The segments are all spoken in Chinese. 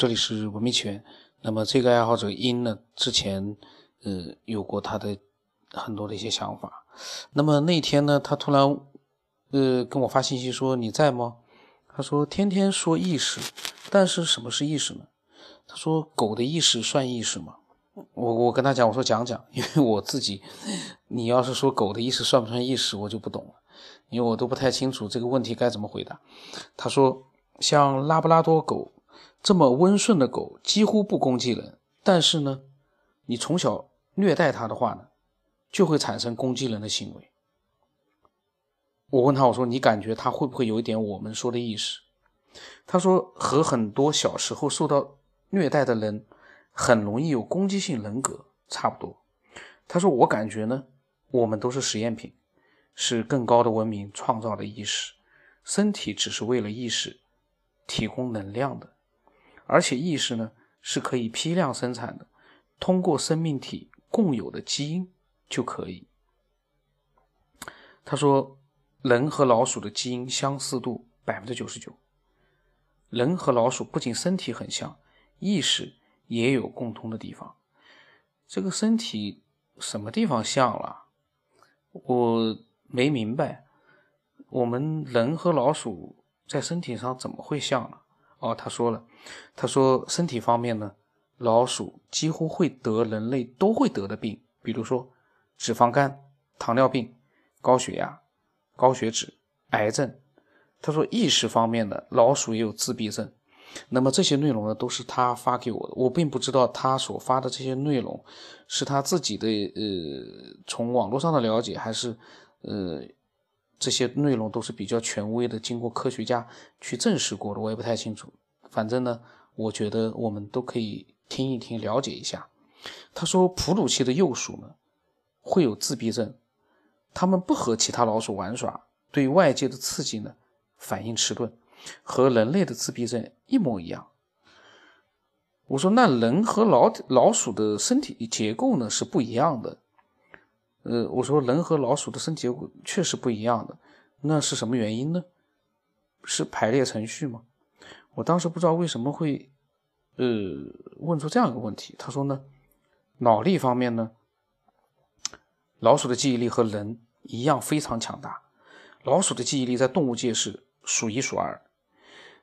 这里是文明起源。那么这个爱好者因呢，之前呃有过他的很多的一些想法。那么那天呢，他突然呃跟我发信息说：“你在吗？”他说：“天天说意识，但是什么是意识呢？”他说：“狗的意识算意识吗？”我我跟他讲，我说讲讲，因为我自己，你要是说狗的意识算不算意识，我就不懂了，因为我都不太清楚这个问题该怎么回答。他说：“像拉布拉多狗。”这么温顺的狗几乎不攻击人，但是呢，你从小虐待它的话呢，就会产生攻击人的行为。我问他，我说你感觉它会不会有一点我们说的意识？他说和很多小时候受到虐待的人很容易有攻击性人格差不多。他说我感觉呢，我们都是实验品，是更高的文明创造的意识，身体只是为了意识提供能量的。而且意识呢是可以批量生产的，通过生命体共有的基因就可以。他说，人和老鼠的基因相似度百分之九十九，人和老鼠不仅身体很像，意识也有共通的地方。这个身体什么地方像了？我没明白。我们人和老鼠在身体上怎么会像呢？哦，他说了，他说身体方面呢，老鼠几乎会得人类都会得的病，比如说脂肪肝、糖尿病、高血压、高血脂、癌症。他说意识方面的老鼠也有自闭症。那么这些内容呢，都是他发给我的，我并不知道他所发的这些内容是他自己的呃从网络上的了解，还是呃。这些内容都是比较权威的，经过科学家去证实过的，我也不太清楚。反正呢，我觉得我们都可以听一听，了解一下。他说，哺乳期的幼鼠呢会有自闭症，他们不和其他老鼠玩耍，对外界的刺激呢反应迟钝，和人类的自闭症一模一样。我说，那人和老老鼠的身体结构呢是不一样的。呃，我说人和老鼠的身体确实不一样的，那是什么原因呢？是排列程序吗？我当时不知道为什么会，呃，问出这样一个问题。他说呢，脑力方面呢，老鼠的记忆力和人一样非常强大，老鼠的记忆力在动物界是数一数二。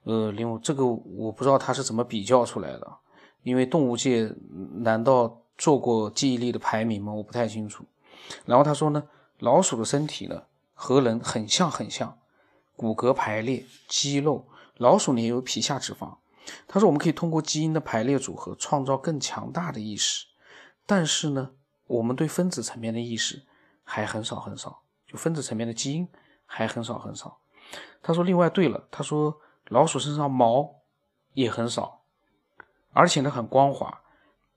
呃，另外这个我不知道他是怎么比较出来的，因为动物界难道做过记忆力的排名吗？我不太清楚。然后他说呢，老鼠的身体呢和人很像很像，骨骼排列、肌肉，老鼠呢也有皮下脂肪。他说我们可以通过基因的排列组合创造更强大的意识，但是呢，我们对分子层面的意识还很少很少，就分子层面的基因还很少很少。他说另外对了，他说老鼠身上毛也很少，而且呢很光滑，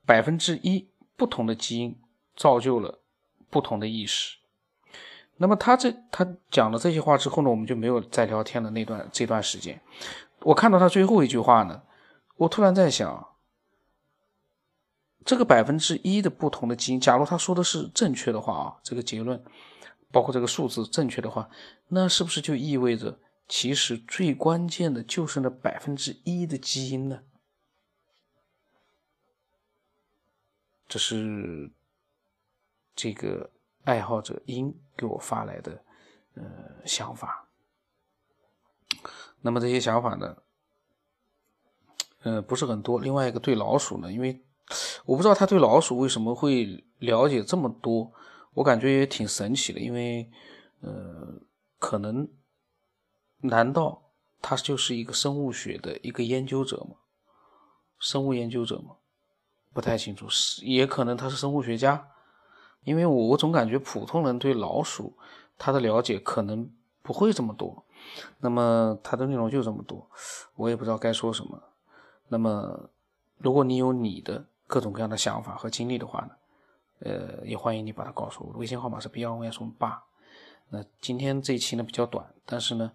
百分之一不同的基因造就了。不同的意识，那么他这他讲了这些话之后呢，我们就没有再聊天的那段这段时间。我看到他最后一句话呢，我突然在想，这个百分之一的不同的基因，假如他说的是正确的话啊，这个结论包括这个数字正确的话，那是不是就意味着其实最关键的就是那百分之一的基因呢？这是。这个爱好者英给我发来的呃想法，那么这些想法呢，呃不是很多。另外一个对老鼠呢，因为我不知道他对老鼠为什么会了解这么多，我感觉也挺神奇的。因为呃，可能难道他就是一个生物学的一个研究者吗？生物研究者吗？不太清楚，是也可能他是生物学家。因为我我总感觉普通人对老鼠他的了解可能不会这么多，那么它的内容就这么多，我也不知道该说什么。那么如果你有你的各种各样的想法和经历的话呢，呃，也欢迎你把它告诉我。微信号码是 B 幺 S 八。那今天这一期呢比较短，但是呢，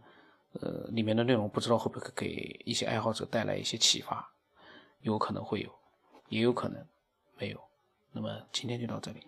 呃，里面的内容不知道会不会给一些爱好者带来一些启发，有可能会有，也有可能没有。那么今天就到这里。